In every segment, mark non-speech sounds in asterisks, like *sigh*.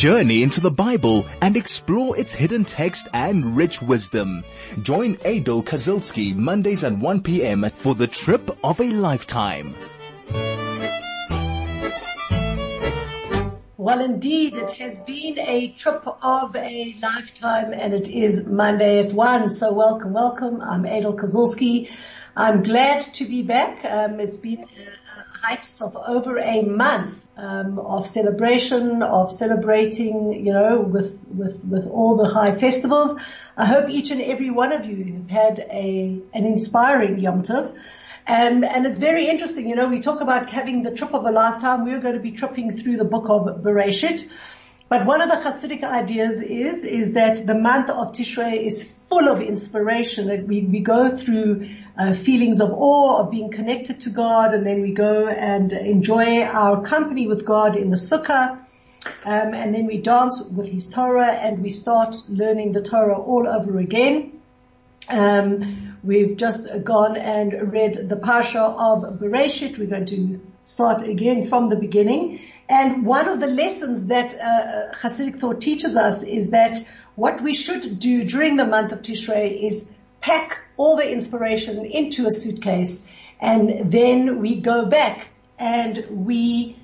Journey into the Bible and explore its hidden text and rich wisdom. Join Aidel Kazilsky Mondays at 1 p.m. for the trip of a lifetime. Well, indeed, it has been a trip of a lifetime and it is Monday at one. So welcome, welcome. I'm Aidel Kazilsky. I'm glad to be back. Um, it's been of over a month um, of celebration, of celebrating, you know, with, with, with all the high festivals. I hope each and every one of you have had a, an inspiring Yom Tov. And, and it's very interesting, you know, we talk about having the trip of a lifetime. We're going to be tripping through the book of Bereshit. But one of the Hasidic ideas is, is that the month of Tishrei is full of inspiration. That we, we go through uh, feelings of awe, of being connected to God, and then we go and enjoy our company with God in the Sukkah. Um, and then we dance with His Torah, and we start learning the Torah all over again. Um, We've just gone and read the Parsha of Bereshit. We're going to start again from the beginning. And one of the lessons that uh, Hasidic thought teaches us is that what we should do during the month of Tishrei is pack all the inspiration into a suitcase and then we go back and we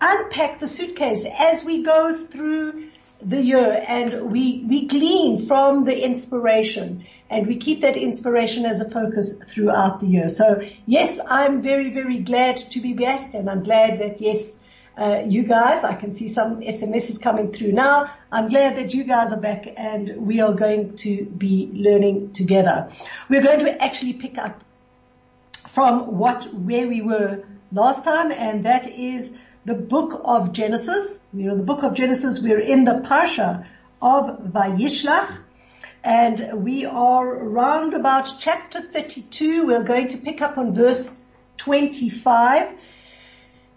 unpack the suitcase as we go through the year and we, we glean from the inspiration and we keep that inspiration as a focus throughout the year. So yes, I'm very, very glad to be back and I'm glad that yes, uh, you guys, I can see some SMSs coming through now. I'm glad that you guys are back and we are going to be learning together. We're going to actually pick up from what, where we were last time and that is the book of Genesis. You know, the book of Genesis, we're in the Parsha of Vayishlach and we are round about chapter 32. We're going to pick up on verse 25.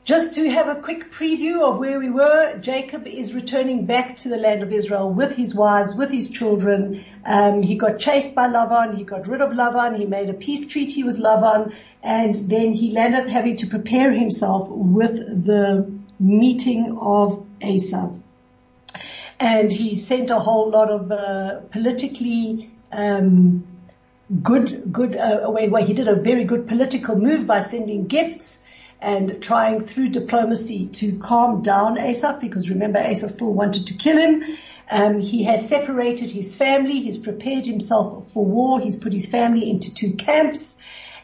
Just to have a quick preview of where we were, Jacob is returning back to the land of Israel with his wives, with his children. Um, he got chased by Lavan, he got rid of Lavan, he made a peace treaty with Lavan, and then he landed having to prepare himself with the meeting of Esav and he sent a whole lot of uh, politically um, good, good. Uh, well, he did a very good political move by sending gifts and trying through diplomacy to calm down Esav, because remember Esav still wanted to kill him. Um, he has separated his family. He's prepared himself for war. He's put his family into two camps.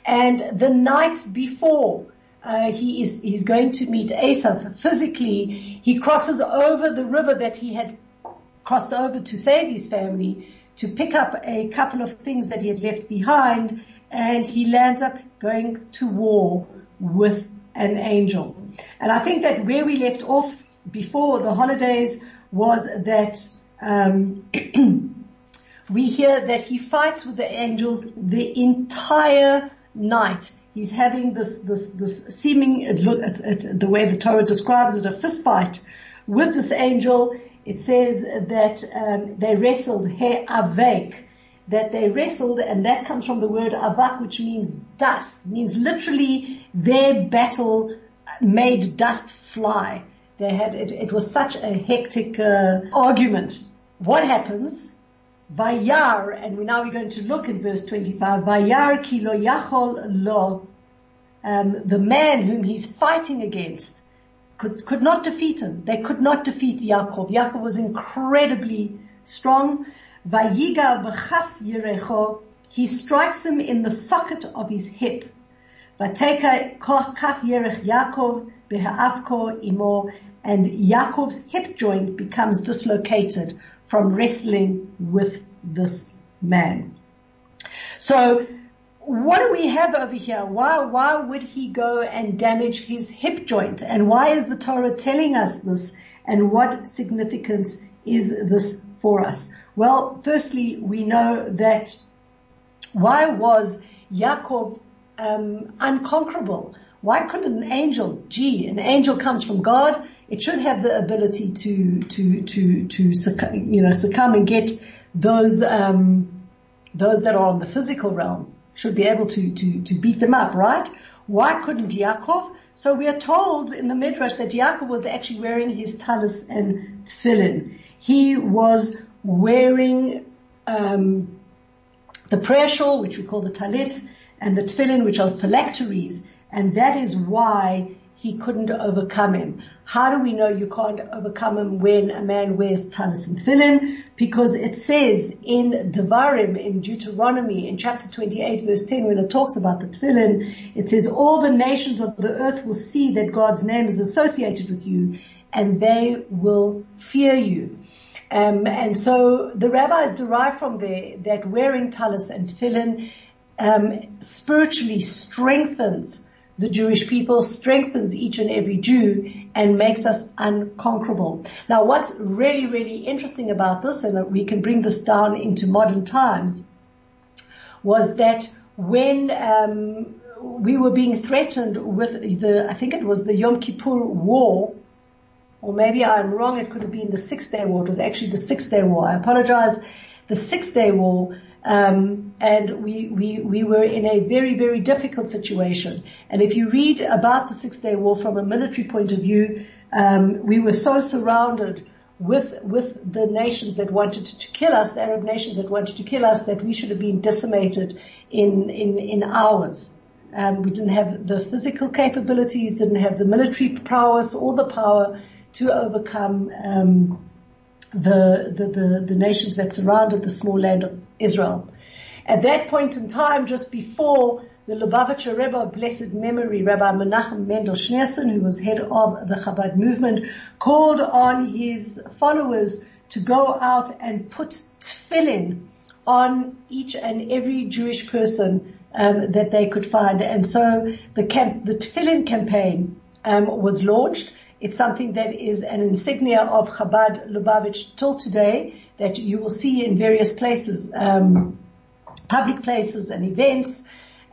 And the night before uh, he is he's going to meet Esav physically, he crosses over the river that he had crossed over to save his family to pick up a couple of things that he had left behind and he lands up going to war with an angel. And I think that where we left off before the holidays was that um, *clears throat* we hear that he fights with the angels the entire night. He's having this this this seeming look at, at the way the Torah describes it a fist fight with this angel it says that um, they wrestled he avek, that they wrestled, and that comes from the word avak, which means dust, means literally their battle made dust fly. They had it, it was such a hectic uh, argument. What happens? Vayar, and we now we're going to look at verse 25. Vayar kilo yachol lo, um, the man whom he's fighting against could, could not defeat him. They could not defeat Yaakov. Yaakov was incredibly strong. Vayiga b'chaf yirecho. He strikes him in the socket of his hip. Vateka kaf yerech Yaakov beha'afko imo. And Yaakov's hip joint becomes dislocated from wrestling with this man. So what do we have over here? Why, why would he go and damage his hip joint? And why is the Torah telling us this? And what significance is this for us? Well, firstly, we know that why was Yaakov um, unconquerable? Why couldn't an angel, gee, an angel comes from God, it should have the ability to, to, to, to, you know, succumb and get those, um, those that are on the physical realm should be able to, to, to beat them up, right? Why couldn't Yaakov? So we are told in the Midrash that Yaakov was actually wearing his talis and tefillin. He was wearing um, the prayer shawl, which we call the talit, and the tefillin, which are phylacteries, and that is why he couldn't overcome him. How do we know you can't overcome him when a man wears talis and tefillin? Because it says in Devarim, in Deuteronomy, in chapter 28 verse 10, when it talks about the tefillin, it says, all the nations of the earth will see that God's name is associated with you and they will fear you. Um, and so the rabbis derive from there that wearing talis and tefillin um, spiritually strengthens the Jewish people, strengthens each and every Jew, and makes us unconquerable. Now what's really, really interesting about this, and we can bring this down into modern times, was that when um, we were being threatened with the, I think it was the Yom Kippur War, or maybe I'm wrong, it could have been the Six Day War. It was actually the Six Day War. I apologize. The Six Day War um, and we, we, we were in a very, very difficult situation. And if you read about the Six Day War from a military point of view, um, we were so surrounded with, with the nations that wanted to kill us, the Arab nations that wanted to kill us, that we should have been decimated in, in, in hours. Um, we didn't have the physical capabilities, didn't have the military prowess or the power to overcome um, the, the, the, the nations that surrounded the small land of Israel. At that point in time, just before the Lubavitcher Rebbe of blessed memory, Rabbi Menachem Mendel Schneerson, who was head of the Chabad movement, called on his followers to go out and put tefillin on each and every Jewish person um, that they could find. And so the camp, the tefillin campaign um, was launched. It's something that is an insignia of Chabad Lubavitch till today that you will see in various places, um, public places and events.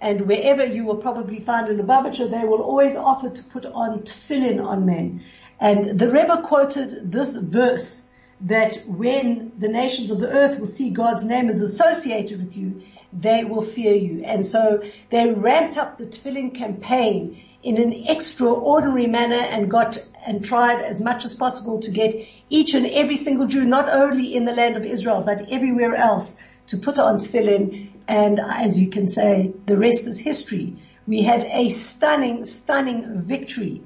And wherever you will probably find a Lubavitcher, they will always offer to put on tefillin on men. And the Rebbe quoted this verse that when the nations of the earth will see God's name is associated with you, they will fear you. And so they ramped up the tefillin campaign in an extraordinary manner and got and tried as much as possible to get each and every single Jew, not only in the land of Israel, but everywhere else to put on tefillin. And as you can say, the rest is history. We had a stunning, stunning victory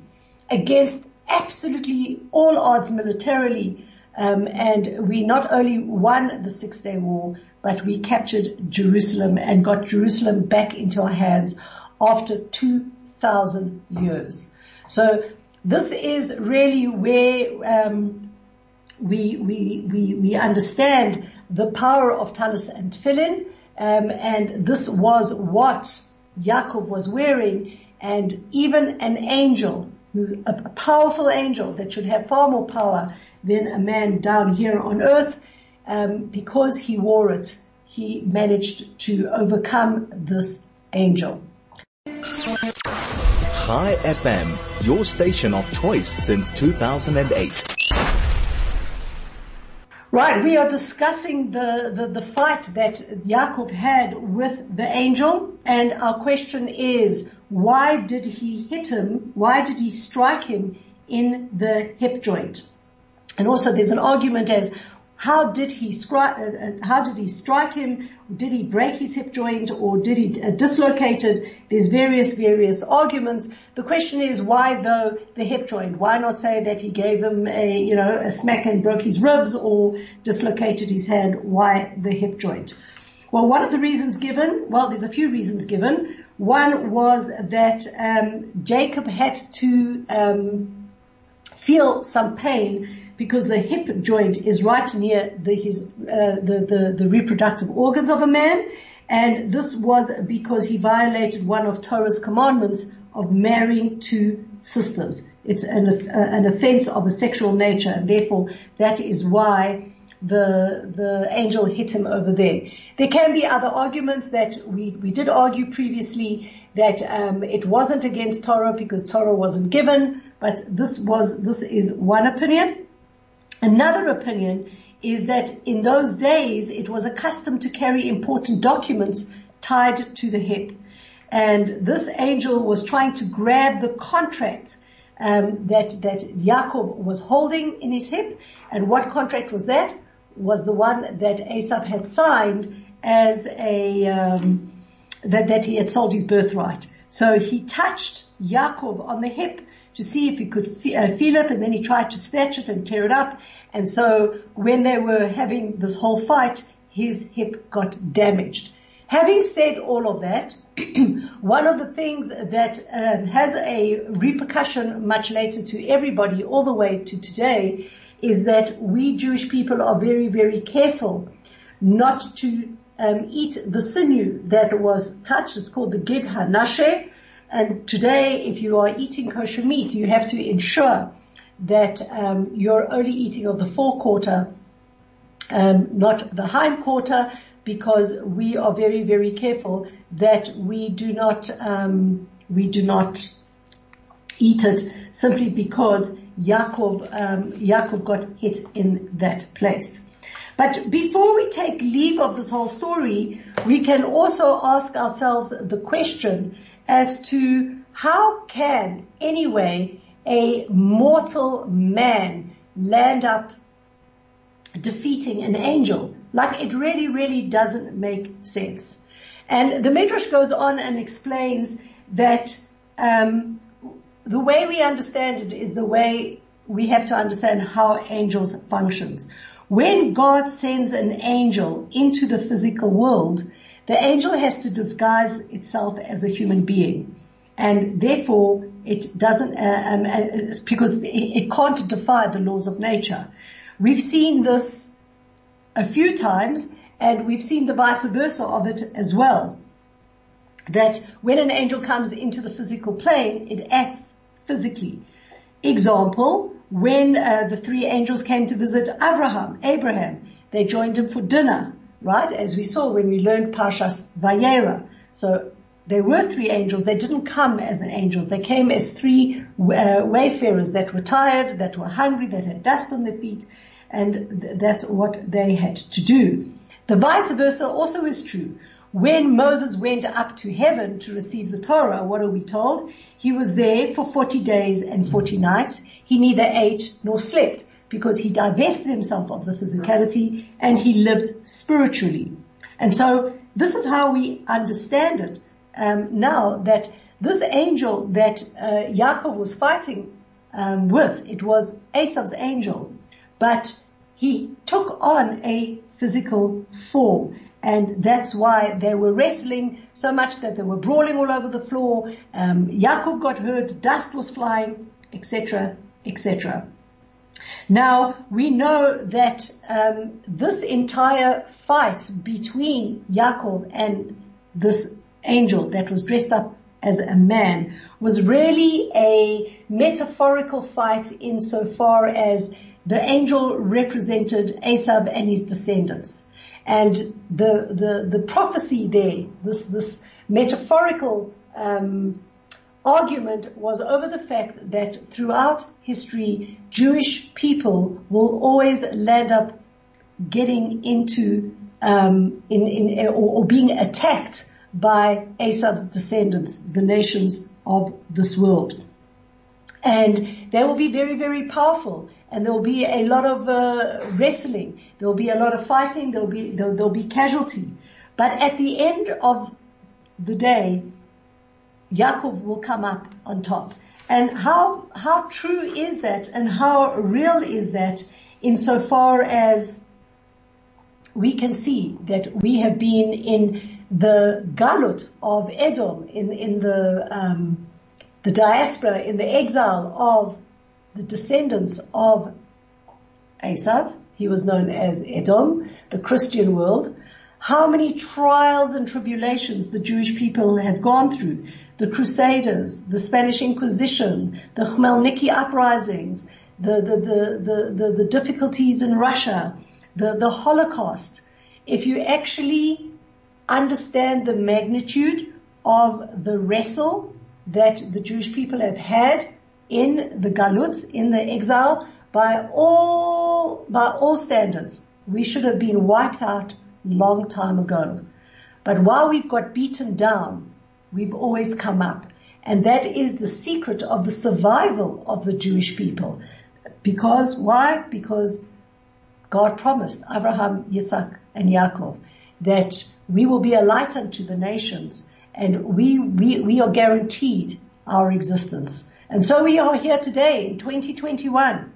against absolutely all odds militarily. Um, and we not only won the Six Day War, but we captured Jerusalem and got Jerusalem back into our hands after two thousand years. So this is really where um, we, we we we understand the power of talis and tefillin, um, and this was what Yaakov was wearing, and even an angel, who, a, powerful angel that should have far more power than a man down here on earth, um, because he wore it, he managed to overcome this angel. Chai FM, your station of choice since 2008. Right, we are discussing the, the, the, fight that Yaakov had with the angel, and our question is, why did he hit him? Why did he strike him in the hip joint? And also there's an argument as how did he strike? Uh, uh, how did he strike him? Did he break his hip joint or did he uh, dislocate it? There's various various arguments. The question is why though the hip joint? Why not say that he gave him a you know a smack and broke his ribs or dislocated his head? Why the hip joint? Well, one of the reasons given, well, there's a few reasons given. One was that um, Jacob had to um, feel some pain because the hip joint is right near the, his, uh, the, the, the reproductive organs of a man. And this was because he violated one of Torah's commandments of marrying two sisters. It's an, uh, an offense of a sexual nature and therefore that is why the, the angel hit him over there. There can be other arguments that we, we did argue previously that um, it wasn't against Torah because Torah wasn't given, but this was, this is one opinion. Another opinion is that in those days it was a custom to carry important documents tied to the hip. And this angel was trying to grab the contract um, that that Yaakov was holding in his hip. And what contract was that? Was the one that Esav had signed as a um, that that he had sold his birthright. So he touched Yaakov on the hip to see if he could uh, feel it, and then he tried to snatch it and tear it up. And so when they were having this whole fight, his hip got damaged. Having said all of that, *clears throat* one of the things that um, has a repercussion much later to everybody all the way to today is that we Jewish people are very, very careful not to um, eat the sinew that was touched. It's called the gid hanashe. And today, if you are eating kosher meat, you have to ensure that um, you're only eating of the forequarter, um, not the hind quarter, because we are very, very careful that we do not um, we do not eat it simply because Yaakov um, Yaakov got hit in that place. But before we take leave of this whole story, we can also ask ourselves the question as to how can anyway a mortal man land up defeating an angel? Like it really, really doesn't make sense. And the Midrash goes on and explains that um, the way we understand it is the way we have to understand how angels functions. When God sends an angel into the physical world, the angel has to disguise itself as a human being. And therefore, it doesn't, uh, um, uh, because it, can't defy the laws of nature. We've seen this a few times and we've seen the vice versa of it as well. That when an angel comes into the physical plane, it acts physically. Example, when uh, the three angels came to visit Abraham, Abraham, they joined him for dinner, right? As we saw when we learned Parshas Vayera. So there were three angels. They didn't come as angels. They came as three uh, wayfarers that were tired, that were hungry, that had dust on their feet, and th- that's what they had to do. The vice versa also is true. When Moses went up to heaven to receive the Torah, what are we told? He was there for 40 days and 40 nights. He neither ate nor slept because he divested himself of the physicality and he lived spiritually. And so this is how we understand it um, now that this angel that uh, Yaakov was fighting um, with, it was Esav's angel, but he took on a physical form. And that's why they were wrestling so much that they were brawling all over the floor. Um, Yaakov got hurt, dust was flying, etc., etc. Now we know that um, this entire fight between Yaakov and this angel that was dressed up as a man was really a metaphorical fight insofar as the angel represented Esav and his descendants. And the, the, the prophecy there, this, this metaphorical, um, argument was over the fact that throughout history, Jewish people will always land up getting into, um, in, in, or, or being attacked by Esav's descendants, the nations of this world. And they will be very, very powerful and there will be a lot of uh, wrestling. There will be a lot of fighting. There will be there will be casualty. But at the end of the day, Yaakov will come up on top. And how how true is that, and how real is that, insofar as we can see that we have been in the galut of Edom, in in the um, the diaspora, in the exile of the descendants of Esav, he was known as Edom, the Christian world, how many trials and tribulations the Jewish people have gone through. The Crusaders, the Spanish Inquisition, the Khmelnytsky uprisings, the, the, the, the, difficulties in Russia, the, the Holocaust. If you actually understand the magnitude of the wrestle that the Jewish people have had in the galut, in the exile, by all, by all standards, we should have been wiped out long time ago. But while we've got beaten down, we've always come up. And that is the secret of the survival of the Jewish people. Because, why? Because God promised Abraham, Yitzhak, and Yaakov that we will be a light unto the nations and we, we, we are guaranteed our existence. And so we are here today in 2021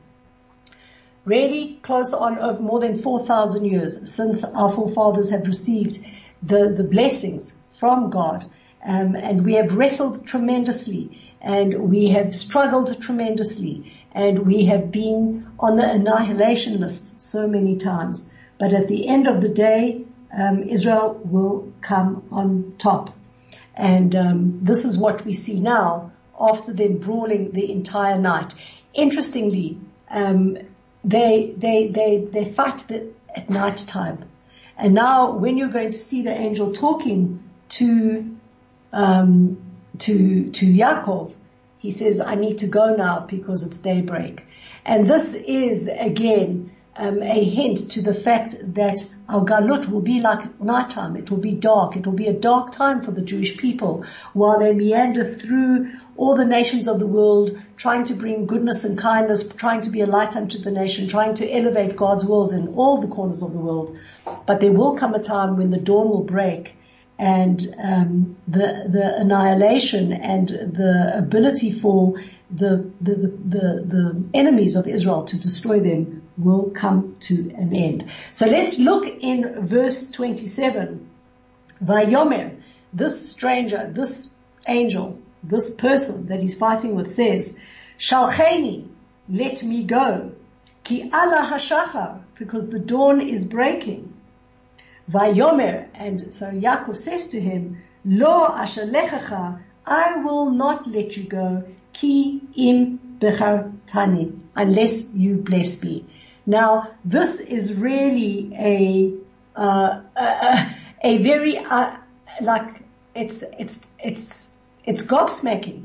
really close on uh, more than 4,000 years since our forefathers have received the, the blessings from God. Um, and we have wrestled tremendously and we have struggled tremendously and we have been on the annihilation list so many times. But at the end of the day, um, Israel will come on top. And um, this is what we see now after them brawling the entire night. Interestingly, um, they, they, they, they fight at night time. And now when you're going to see the angel talking to, um, to, to Yaakov, he says, I need to go now because it's daybreak. And this is again, um, a hint to the fact that our galut will be like nighttime. It will be dark. It will be a dark time for the Jewish people while they meander through all the nations of the world, trying to bring goodness and kindness, trying to be a light unto the nation, trying to elevate God's world in all the corners of the world. But there will come a time when the dawn will break and um, the the annihilation and the ability for the, the the, the the enemies of Israel to destroy them will come to an end. So let's look in verse 27. Vayomer, this stranger, this angel, this person that he's fighting with says, Shalcheni, let me go. Ki ala hashachar, because the dawn is breaking. Vayomer, and so Yaakov says to him, Lo ashalechacha, I will not let you go, ki im tani, unless you bless me. Now, this is really a, uh, a, a very, uh, like, it's, it's, it's it's gobsmacking.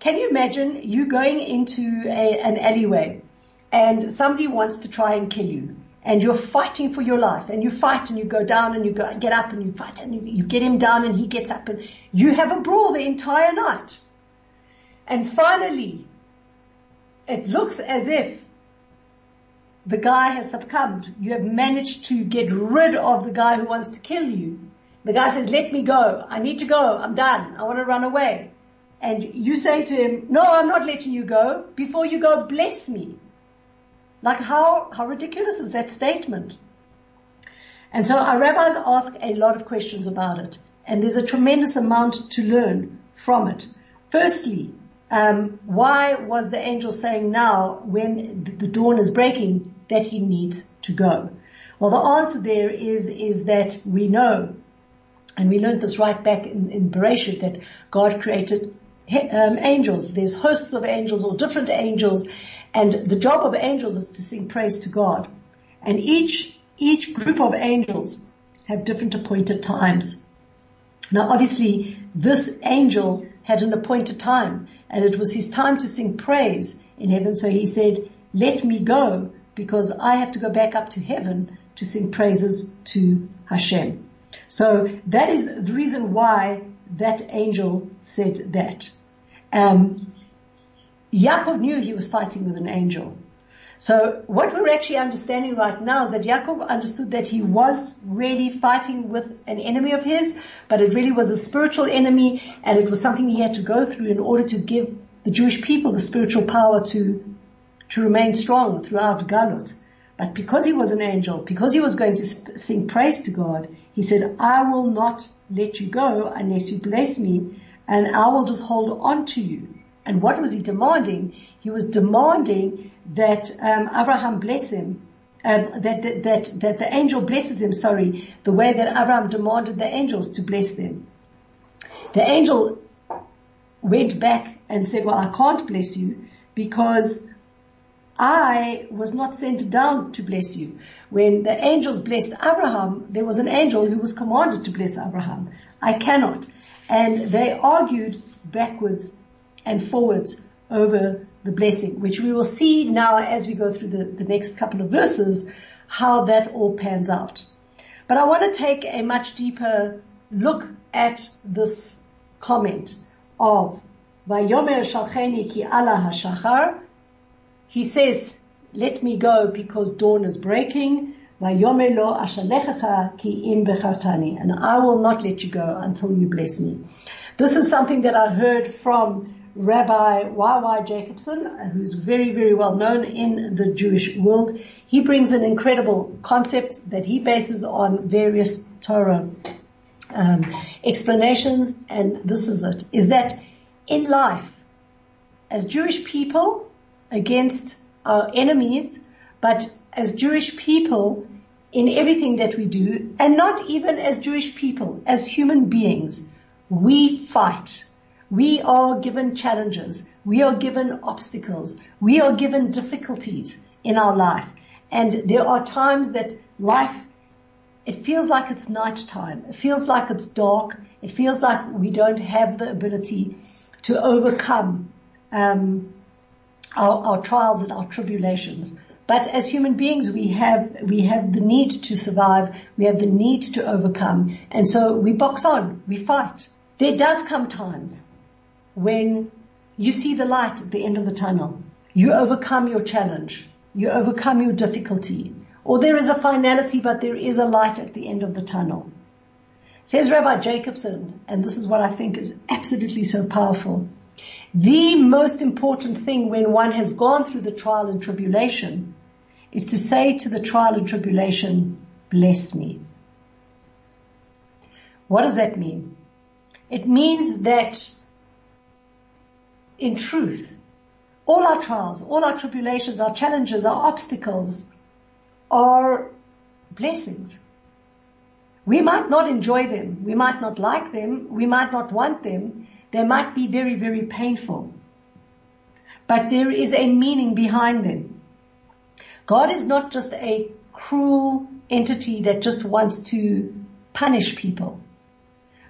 Can you imagine you going into a, an alleyway and somebody wants to try and kill you and you're fighting for your life and you fight and you go down and you go, get up and you fight and you, you get him down and he gets up and you have a brawl the entire night. And finally, it looks as if the guy has succumbed. You have managed to get rid of the guy who wants to kill you. The guy says, let me go. I need to go. I'm done. I want to run away. And you say to him, no, I'm not letting you go. Before you go, bless me. Like how, how ridiculous is that statement? And so our rabbis ask a lot of questions about it. And there's a tremendous amount to learn from it. Firstly, um, why was the angel saying now when the dawn is breaking that he needs to go? Well, the answer there is, is that we know and we learned this right back in, in Bereshit that God created um, angels. There's hosts of angels or different angels, and the job of angels is to sing praise to God. And each each group of angels have different appointed times. Now, obviously, this angel had an appointed time, and it was his time to sing praise in heaven. So he said, "Let me go, because I have to go back up to heaven to sing praises to Hashem." So that is the reason why that angel said that. Um, Yaakov knew he was fighting with an angel. So what we're actually understanding right now is that Yaakov understood that he was really fighting with an enemy of his, but it really was a spiritual enemy and it was something he had to go through in order to give the Jewish people the spiritual power to, to remain strong throughout Galut. But because he was an angel, because he was going to sing praise to God, he said, I will not let you go unless you bless me and I will just hold on to you. And what was he demanding? He was demanding that um, Abraham bless him, um, that, that, that, that the angel blesses him, sorry, the way that Abraham demanded the angels to bless them. The angel went back and said, well, I can't bless you because I was not sent down to bless you. When the angels blessed Abraham, there was an angel who was commanded to bless Abraham. I cannot. And they argued backwards and forwards over the blessing, which we will see now as we go through the, the next couple of verses, how that all pans out. But I want to take a much deeper look at this comment of Vayomer Shalcheni ki Allah hashachar, he says, let me go because dawn is breaking. Vayomer lo ashalechacha ki im bechartani. And I will not let you go until you bless me. This is something that I heard from Rabbi Y.Y. Jacobson, who's very, very well known in the Jewish world. He brings an incredible concept that he bases on various Torah um, explanations, and this is it, is that in life, as Jewish people against our enemies, but as Jewish people in everything that we do, and not even as Jewish people, as human beings, we fight we are given challenges. We are given obstacles. We are given difficulties in our life. And there are times that life, it feels like it's nighttime. It feels like it's dark. It feels like we don't have the ability to overcome um, our, our trials and our tribulations. But as human beings, we have we have the need to survive. We have the need to overcome, and so we box on. We fight. There does come times when you see the light at the end of the tunnel. You overcome your challenge. You overcome your difficulty. Or there is a finality, but there is a light at the end of the tunnel. Says Rabbi Jacobson, and this is what I think is absolutely so powerful. The most important thing when one has gone through the trial and tribulation is to say to the trial and tribulation, bless me. What does that mean? It means that in truth. All our trials, all our tribulations, our challenges, our obstacles are blessings. We might not enjoy them. We might not like them. We might not want them. They might be very, very painful. But there is a meaning behind them. God is not just a cruel entity that just wants to punish people.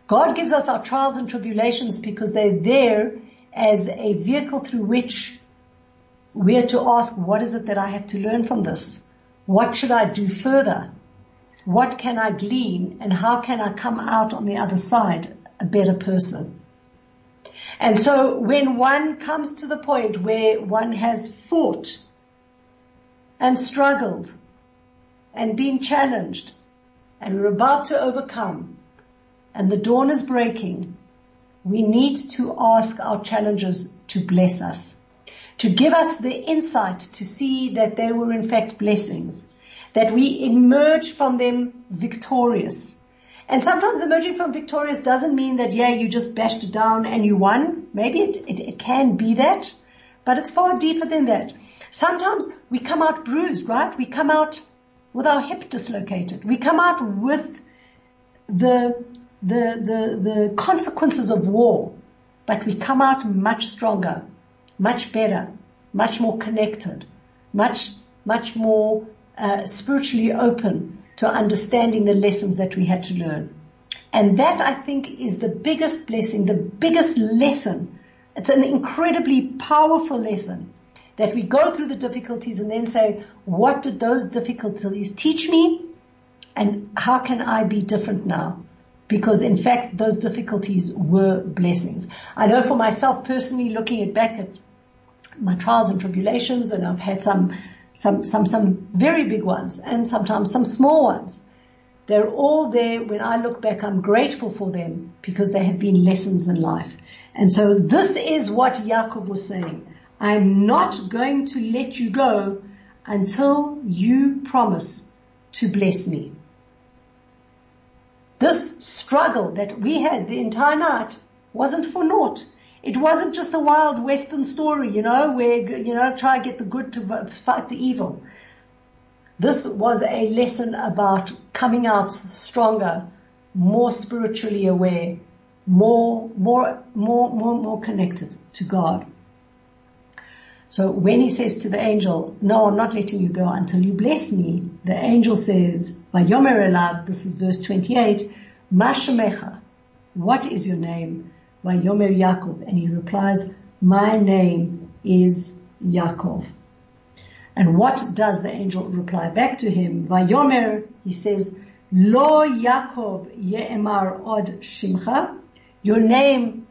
God gives us our trials and tribulations because they're there as a vehicle through which we are to ask, what is it that I have to learn from this? What should I do further? What can I glean and how can I come out on the other side a better person? And so when one comes to the point where one has fought and struggled and been challenged and we're about to overcome and the dawn is breaking we need to ask our challengers to bless us, to give us the insight to see that they were in fact blessings, that we emerge from them victorious. And sometimes emerging from victorious doesn't mean that, yeah, you just bashed it down and you won. Maybe it, it, it can be that, but it's far deeper than that. Sometimes we come out bruised, right? We come out with our hip dislocated. We come out with the the, the, the consequences of war, but we come out much stronger, much better, much more connected, much, much more uh, spiritually open to understanding the lessons that we had to learn. And that I think is the biggest blessing, the biggest lesson. It's an incredibly powerful lesson that we go through the difficulties and then say, what did those difficulties teach me? And how can I be different now? Because in fact those difficulties were blessings. I know for myself personally looking at back at my trials and tribulations and I've had some, some, some, some very big ones and sometimes some small ones. They're all there. When I look back, I'm grateful for them because they have been lessons in life. And so this is what Yaakov was saying. I'm not going to let you go until you promise to bless me. This struggle that we had the entire night wasn't for naught. It wasn't just a wild western story, you know, where, you know, try to get the good to fight the evil. This was a lesson about coming out stronger, more spiritually aware, more, more, more, more, more connected to God. So when he says to the angel, no, I'm not letting you go until you bless me, the angel says, Vayomer elav, this is verse 28, Mashemecha, what is your name? Vayomer Yaakov, and he replies, my name is Yaakov. And what does the angel reply back to him? Vayomer, he says, Lo Yaakov ye'emar od shimcha, Your name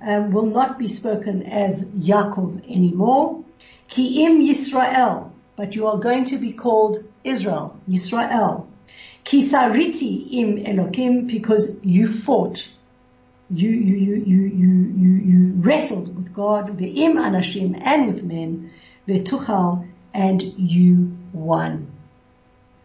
um, will not be spoken as Yaakov anymore. Ki im Yisrael, but you are going to be called Israel, Yisrael. Ki sariti im Elokim, because you fought, you, you, you, you, you, you, you wrestled with God, ve'im anashim, and with men, ve'tuchal, and you won.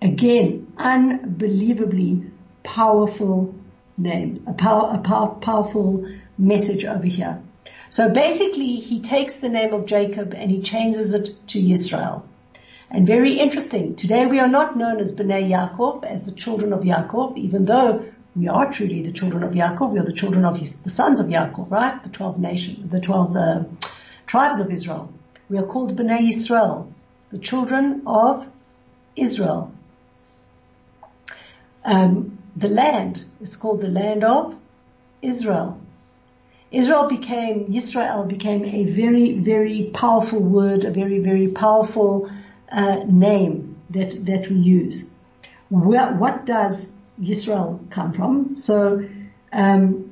Again, unbelievably powerful name, a, power, a power, powerful message over here. So basically, he takes the name of Jacob and he changes it to Israel. And very interesting, today we are not known as Bnei Yaakov, as the children of Yaakov, even though we are truly the children of Yaakov, we are the children of his, the sons of Yaakov, right? The 12 nations, the 12 uh, tribes of Israel. We are called Bnei Israel, the children of Israel. Um, the land is called the land of Israel. Israel became, Israel became a very, very powerful word, a very, very powerful uh, name that, that we use. Where, what does Israel come from? So, um,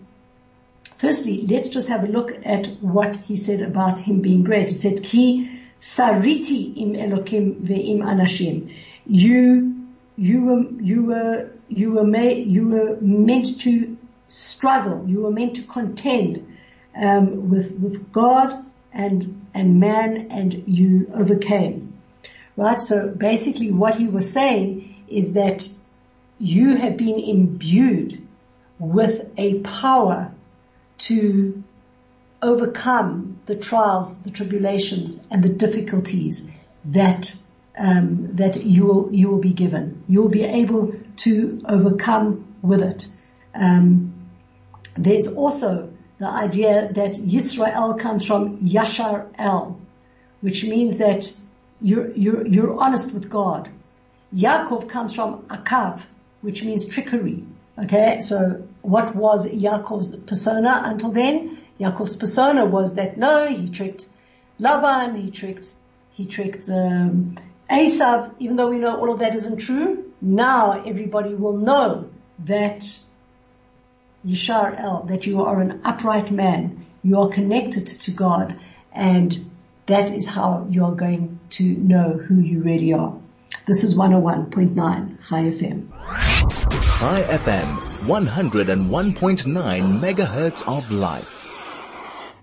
firstly, let's just have a look at what he said about him being great. It said, Ki sariti im Elokim ve'im anashim. You, you were, you were, you were made, you were meant to struggle. You were meant to contend um, with with God and and man, and you overcame. Right. So basically, what he was saying is that you have been imbued with a power to overcome the trials, the tribulations, and the difficulties that um, that you will you will be given. You will be able to overcome with it. Um, there's also the idea that Yisrael comes from Yashar El, which means that you're, you're, you're honest with God. Yaakov comes from Akav, which means trickery. Okay, so what was Yaakov's persona until then? Yaakov's persona was that no, he tricked Laban, he tricked, he tricked um, Esav, even though we know all of that isn't true. Now everybody will know that Yishar El, that you are an upright man, you are connected to God, and that is how you are going to know who you really are. This is 101.9 Chai FM. Chai FM, 101.9 megahertz of life.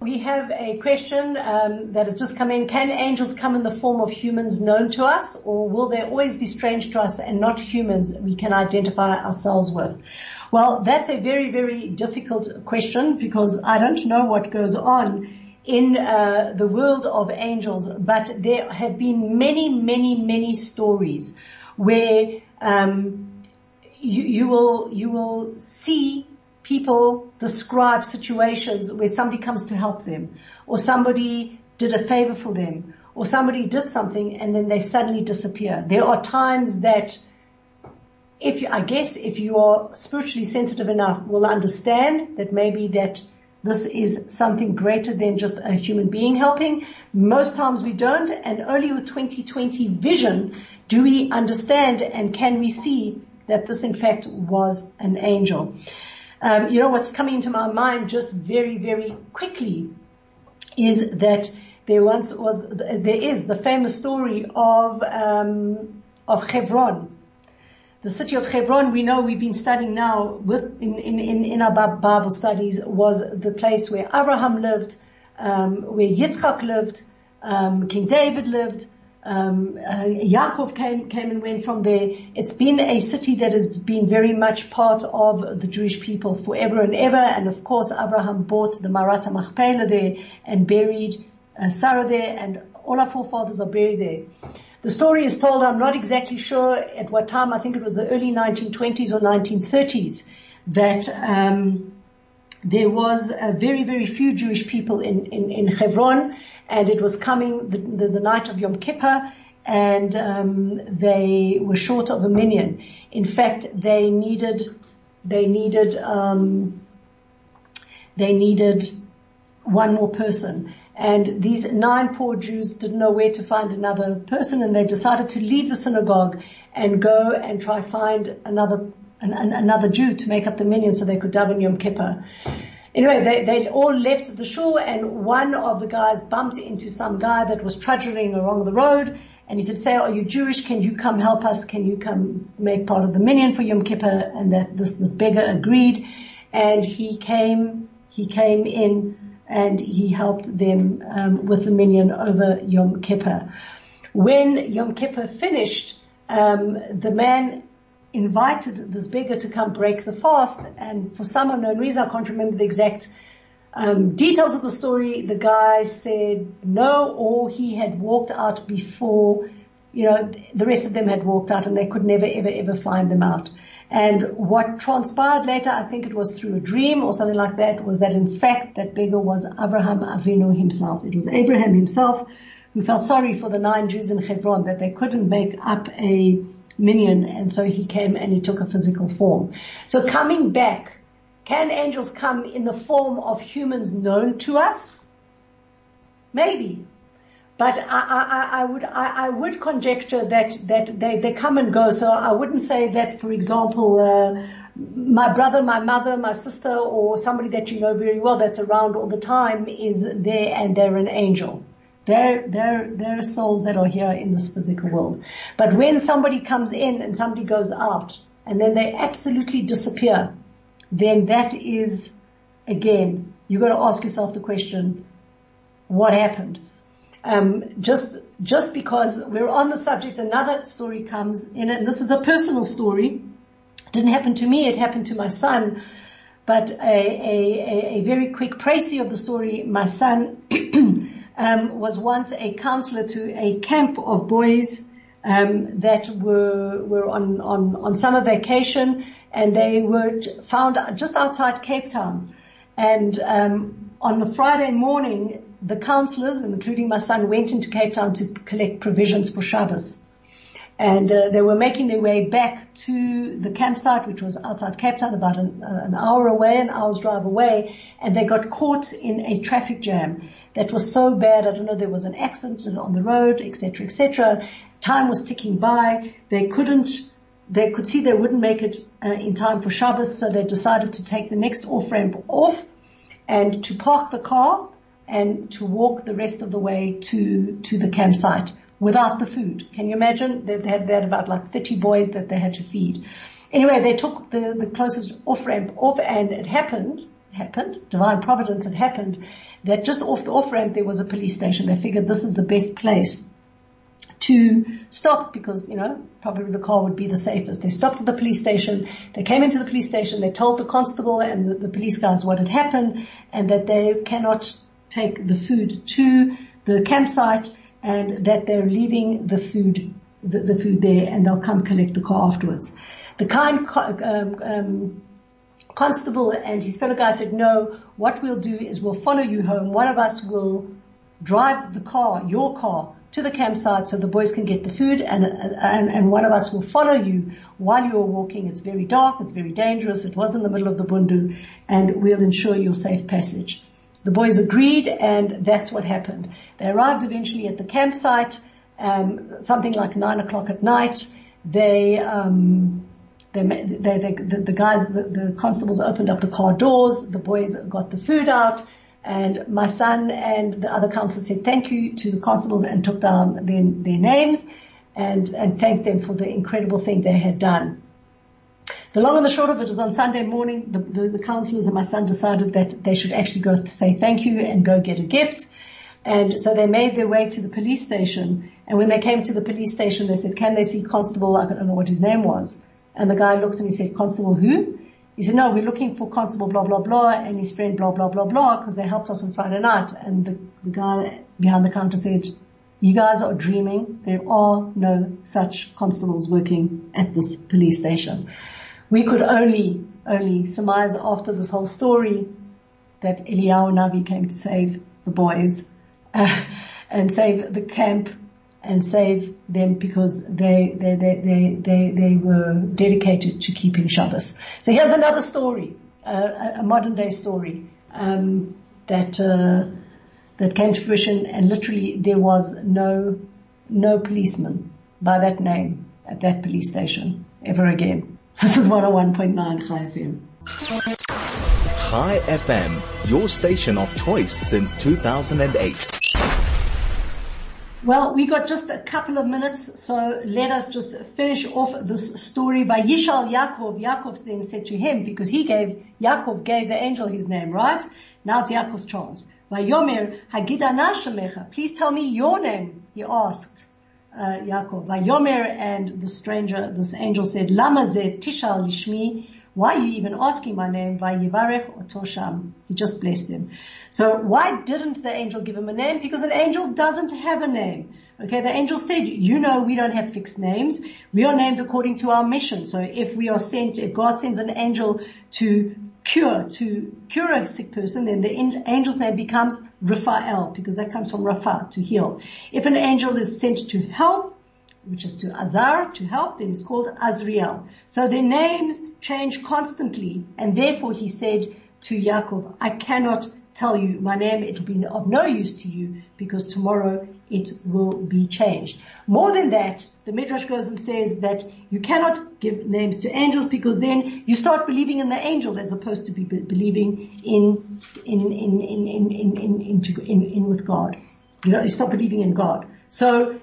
We have a question um, that has just come in. Can angels come in the form of humans known to us, or will they always be strange to us and not humans that we can identify ourselves with? Well, that's a very, very difficult question because I don't know what goes on in uh, the world of angels, but there have been many, many, many stories where um, you, you will you will see people describe situations where somebody comes to help them, or somebody did a favor for them, or somebody did something and then they suddenly disappear. There are times that if I guess if you are spiritually sensitive enough, will understand that maybe that this is something greater than just a human being helping. Most times we don't, and only with 2020 vision do we understand and can we see that this in fact was an angel. Um, you know what's coming into my mind just very, very quickly is that there once was, there is the famous story of um, of Hebron the city of Hebron, we know we've been studying now with, in, in, in, our Bible studies was the place where Abraham lived, um, where Yitzchak lived, um, King David lived, um, uh, Yaakov came, came and went from there. It's been a city that has been very much part of the Jewish people forever and ever. And of course, Abraham bought the Marat Machpelah there and buried uh, Sarah there and all our forefathers are buried there. The story is told, I'm not exactly sure at what time, I think it was the early 1920s or 1930s, that um, there was very, very few Jewish people in, in, in Hebron, and it was coming the, the, the night of Yom Kippur, and um, they were short of a minyan. In fact, they needed they needed um, they needed one more person. And these nine poor Jews didn't know where to find another person and they decided to leave the synagogue and go and try find another, an, an, another Jew to make up the minyan so they could daven Yom Kippur. Anyway, they, they all left the shul and one of the guys bumped into some guy that was trudging along the road and he said, say, are you Jewish? Can you come help us? Can you come make part of the minyan for Yom Kippur? And that this, this beggar agreed and he came, he came in and he helped them um, with the minyan over Yom Kippur. When Yom Kippur finished, um, the man invited this beggar to come break the fast, and for some unknown reason, I can't remember the exact um, details of the story. The guy said no, or he had walked out before. You know, the rest of them had walked out, and they could never, ever, ever find them out. And what transpired later, I think it was through a dream or something like that, was that in fact that beggar was Abraham Avinu himself. It was Abraham himself who felt sorry for the nine Jews in Hebron that they couldn't make up a minyan and so he came and he took a physical form. So coming back, can angels come in the form of humans known to us? Maybe. But I, I, I would, I, I, would conjecture that, that they, they come and go. So I wouldn't say that, for example, uh, my brother, my mother, my sister, or somebody that you know very well that's around all the time is there and they're an angel. They're, they're, they're souls that are here in this physical world. But when somebody comes in and somebody goes out and then they absolutely disappear, then that is, again, you've got to ask yourself the question, what happened? Um, just, just because we're on the subject, another story comes in, and this is a personal story. It didn't happen to me, it happened to my son. But a, a, a very quick précis of the story, my son *clears throat* um, was once a counselor to a camp of boys um, that were were on, on on summer vacation, and they were found just outside Cape Town. And um, on the Friday morning, the counselors, including my son, went into Cape Town to collect provisions for Shabbos. And uh, they were making their way back to the campsite, which was outside Cape Town, about an, uh, an hour away, an hour's drive away, and they got caught in a traffic jam that was so bad. I don't know, there was an accident on the road, etc., etc. Time was ticking by. They couldn't, they could see they wouldn't make it uh, in time for Shabbos, so they decided to take the next off ramp off and to park the car and to walk the rest of the way to to the campsite without the food. Can you imagine? They had, they had about like 30 boys that they had to feed. Anyway, they took the, the closest off ramp off and it happened, happened, divine providence had happened that just off the off ramp there was a police station. They figured this is the best place to stop because, you know, probably the car would be the safest. They stopped at the police station. They came into the police station. They told the constable and the, the police guys what had happened and that they cannot take the food to the campsite and that they're leaving the food, the, the food there and they'll come collect the car afterwards. The kind um, um, constable and his fellow guy said, no, what we'll do is we'll follow you home. One of us will drive the car, your car, to the campsite so the boys can get the food and, and, and one of us will follow you while you're walking. It's very dark, it's very dangerous, it was in the middle of the bundu and we'll ensure your safe passage. The boys agreed and that's what happened. They arrived eventually at the campsite, um, something like nine o'clock at night. They, um, they, they, they the, the, guys, the, the constables opened up the car doors. The boys got the food out. And my son and the other counselors said thank you to the constables and took down their, their names and, and thanked them for the incredible thing they had done. The long and the short of it is on Sunday morning, the, the, the counselors and my son decided that they should actually go to say thank you and go get a gift. And so they made their way to the police station. And when they came to the police station, they said, can they see Constable, I don't know what his name was. And the guy looked and he said, Constable who? He said, no, we're looking for Constable blah, blah, blah, and his friend blah, blah, blah, blah, because they helped us on Friday night. And the, the guy behind the counter said, you guys are dreaming. There are no such constables working at this police station we could only, only surmise after this whole story that Eliyahu Navi came to save the boys, uh, *laughs* and save the camp and save them because they, they, they, they, they, they were dedicated to keeping Shabbos. So here's another story, uh, a modern day story, um, that, uh, that came to fruition and literally there was no, no policeman by that name at that police station ever again. This is 101.9 Chai FM. Chai FM, your station of choice since 2008. Well, we got just a couple of minutes, so let us just finish off this story by Yishal Yaakov. Yaakov's then said to him, because he gave, Yaakov gave the angel his name, right? Now it's Yaakov's chance. Vayomer Hagidana Shemecha. Please tell me your name, he asked uh, Yaakov. Vayomer and the stranger, this angel said, Lama ze tishal lishmi. Why are you even asking my name? Vayivarech otosham. He just blessed him. So why didn't the angel give him a name? Because an angel doesn't have a name. Okay, the angel said, you know we don't have fixed names. We are named according to our mission. So if we are sent, if God sends an angel to cure, to cure a sick person, then the angel's name becomes Raphael, because that comes from Rapha, to heal. If an angel is sent to help, which is to Azar, to help, then it's called Azriel. So their names change constantly, and therefore he said to Yaakov, I cannot tell you my name, it will be of no use to you because tomorrow it will be changed. More than that, the Midrash goes and says that you cannot give names to angels because then you start believing in the angel as opposed to be believing in, in, in, in, in, in, in, in, in with God. You know, you stop believing in God. So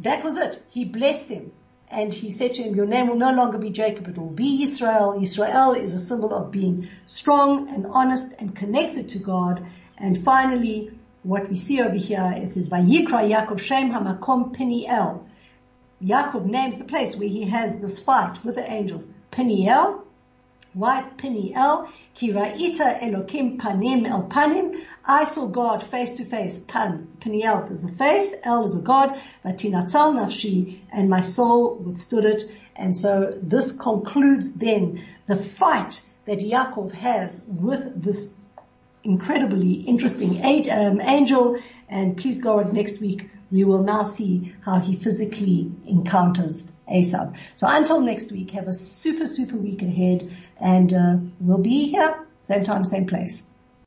that was it. He blessed him. And he said to him, your name will no longer be Jacob, it will be Israel. Israel is a symbol of being strong and honest and connected to God. And finally, what we see over here, it says, Vayikra Yaakov Shem Hamakom Peniel. Yaakov names the place where he has this fight with the angels. Peniel. Why Peniel? Kiraita Elokim Panim El Panim. I saw God face to face. Pan, Peniel is a face, El is a God. Vatinatzal Nafshi, and my soul withstood it. And so this concludes then the fight that Yaakov has with this incredibly interesting um, angel. And please God, next week we will now see how he physically encounters Esav. So until next week, have a super, super week ahead and uh, we'll be here, same time, same place.